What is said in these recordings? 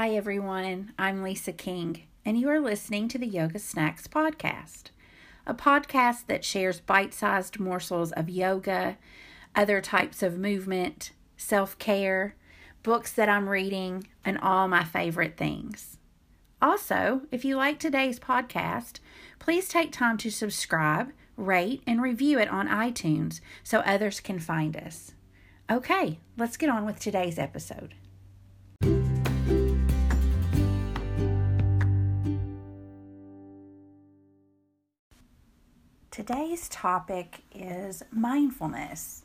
Hi, everyone. I'm Lisa King, and you are listening to the Yoga Snacks Podcast, a podcast that shares bite sized morsels of yoga, other types of movement, self care, books that I'm reading, and all my favorite things. Also, if you like today's podcast, please take time to subscribe, rate, and review it on iTunes so others can find us. Okay, let's get on with today's episode. Today's topic is mindfulness.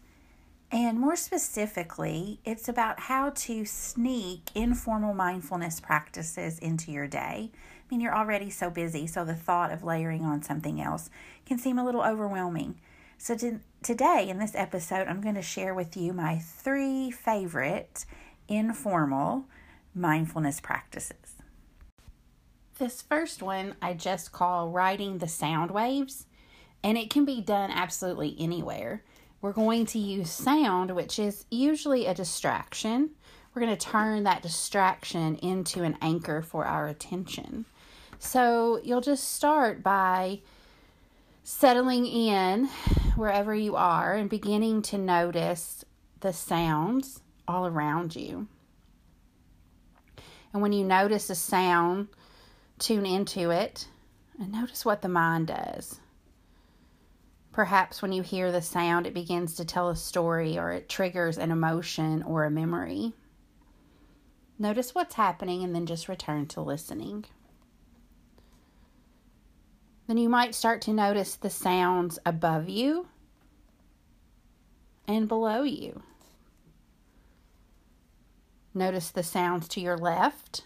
And more specifically, it's about how to sneak informal mindfulness practices into your day. I mean, you're already so busy, so the thought of layering on something else can seem a little overwhelming. So, to, today in this episode, I'm going to share with you my three favorite informal mindfulness practices. This first one I just call riding the sound waves and it can be done absolutely anywhere. We're going to use sound, which is usually a distraction. We're going to turn that distraction into an anchor for our attention. So you'll just start by settling in wherever you are and beginning to notice the sounds all around you. And when you notice a sound, tune into it and notice what the mind does. Perhaps when you hear the sound, it begins to tell a story or it triggers an emotion or a memory. Notice what's happening and then just return to listening. Then you might start to notice the sounds above you and below you. Notice the sounds to your left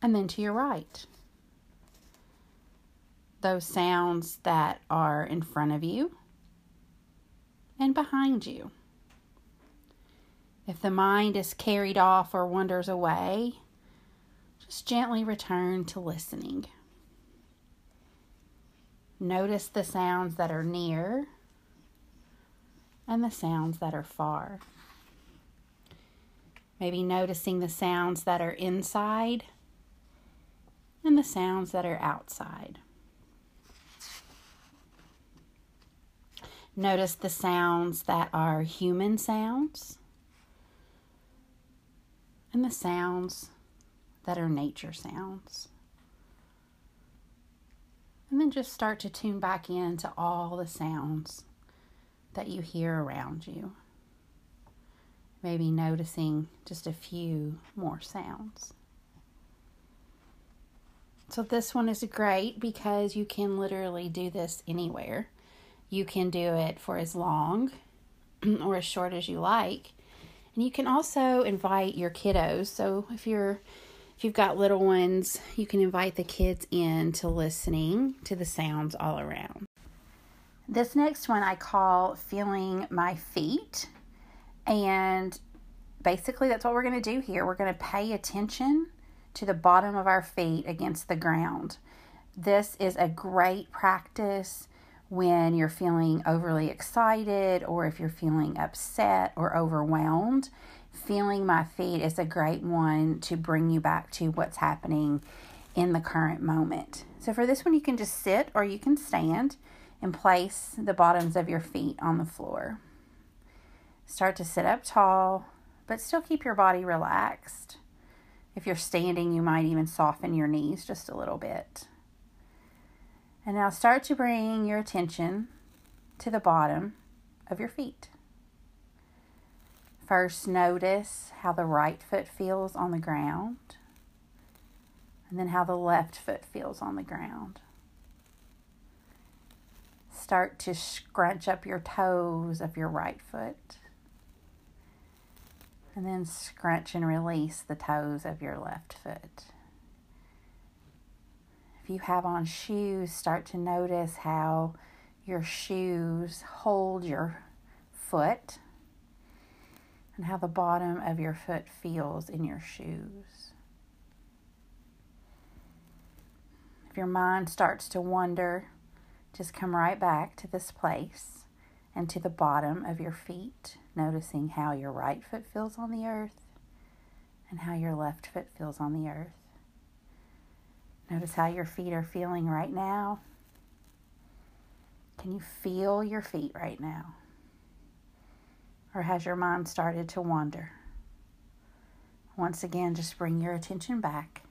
and then to your right those sounds that are in front of you and behind you. If the mind is carried off or wanders away, just gently return to listening. Notice the sounds that are near and the sounds that are far. Maybe noticing the sounds that are inside and the sounds that are outside. Notice the sounds that are human sounds and the sounds that are nature sounds. And then just start to tune back into all the sounds that you hear around you. Maybe noticing just a few more sounds. So, this one is great because you can literally do this anywhere. You can do it for as long or as short as you like. And you can also invite your kiddos. So if you're if you've got little ones, you can invite the kids in to listening to the sounds all around. This next one I call feeling my feet. And basically that's what we're going to do here. We're going to pay attention to the bottom of our feet against the ground. This is a great practice when you're feeling overly excited or if you're feeling upset or overwhelmed. Feeling my feet is a great one to bring you back to what's happening in the current moment. So, for this one, you can just sit or you can stand and place the bottoms of your feet on the floor. Start to sit up tall, but still keep your body relaxed. If you're standing, you might even soften your knees just a little bit. And now start to bring your attention to the bottom of your feet. First, notice how the right foot feels on the ground, and then how the left foot feels on the ground. Start to scrunch up your toes of your right foot, and then scrunch and release the toes of your left foot. If you have on shoes, start to notice how your shoes hold your foot and how the bottom of your foot feels in your shoes. If your mind starts to wander, just come right back to this place and to the bottom of your feet, noticing how your right foot feels on the earth and how your left foot feels on the earth. Notice how your feet are feeling right now. Can you feel your feet right now? Or has your mind started to wander? Once again, just bring your attention back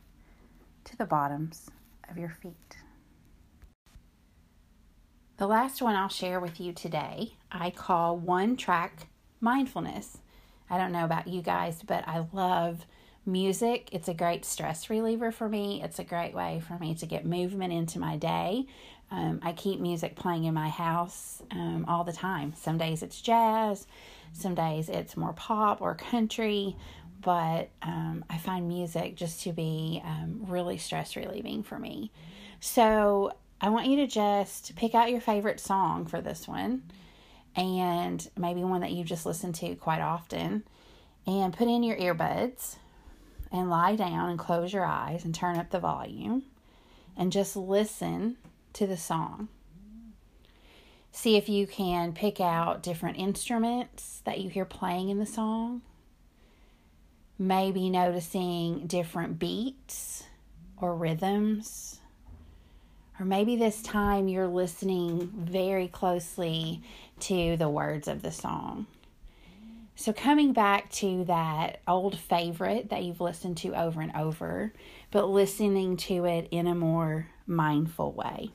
to the bottoms of your feet. The last one I'll share with you today, I call one track mindfulness. I don't know about you guys, but I love music. It's a great stress reliever for me. It's a great way for me to get movement into my day. Um, I keep music playing in my house um, all the time. Some days it's jazz, some days it's more pop or country, but um, I find music just to be um, really stress relieving for me. So I want you to just pick out your favorite song for this one and maybe one that you just listen to quite often and put in your earbuds and lie down and close your eyes and turn up the volume and just listen to the song. See if you can pick out different instruments that you hear playing in the song. Maybe noticing different beats or rhythms. Or maybe this time you're listening very closely to the words of the song. So, coming back to that old favorite that you've listened to over and over, but listening to it in a more mindful way.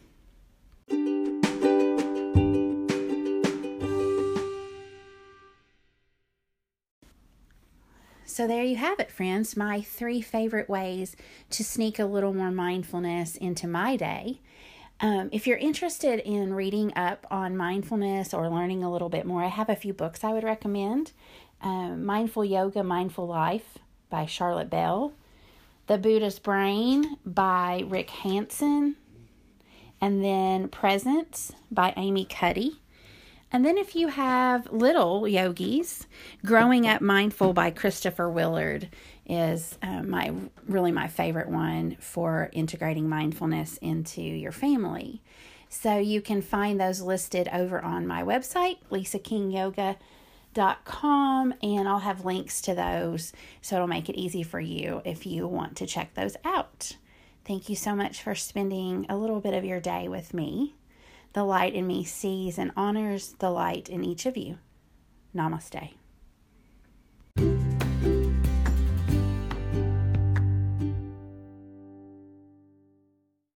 So, there you have it, friends. My three favorite ways to sneak a little more mindfulness into my day. Um, if you're interested in reading up on mindfulness or learning a little bit more, I have a few books I would recommend. Um, Mindful Yoga, Mindful Life by Charlotte Bell, The Buddha's Brain by Rick Hanson, and then Presence by Amy Cuddy. And then, if you have little yogis, Growing Up Mindful by Christopher Willard is uh, my really my favorite one for integrating mindfulness into your family. So you can find those listed over on my website, lisakingyoga.com, and I'll have links to those so it'll make it easy for you if you want to check those out. Thank you so much for spending a little bit of your day with me. The light in me sees and honors the light in each of you. Namaste.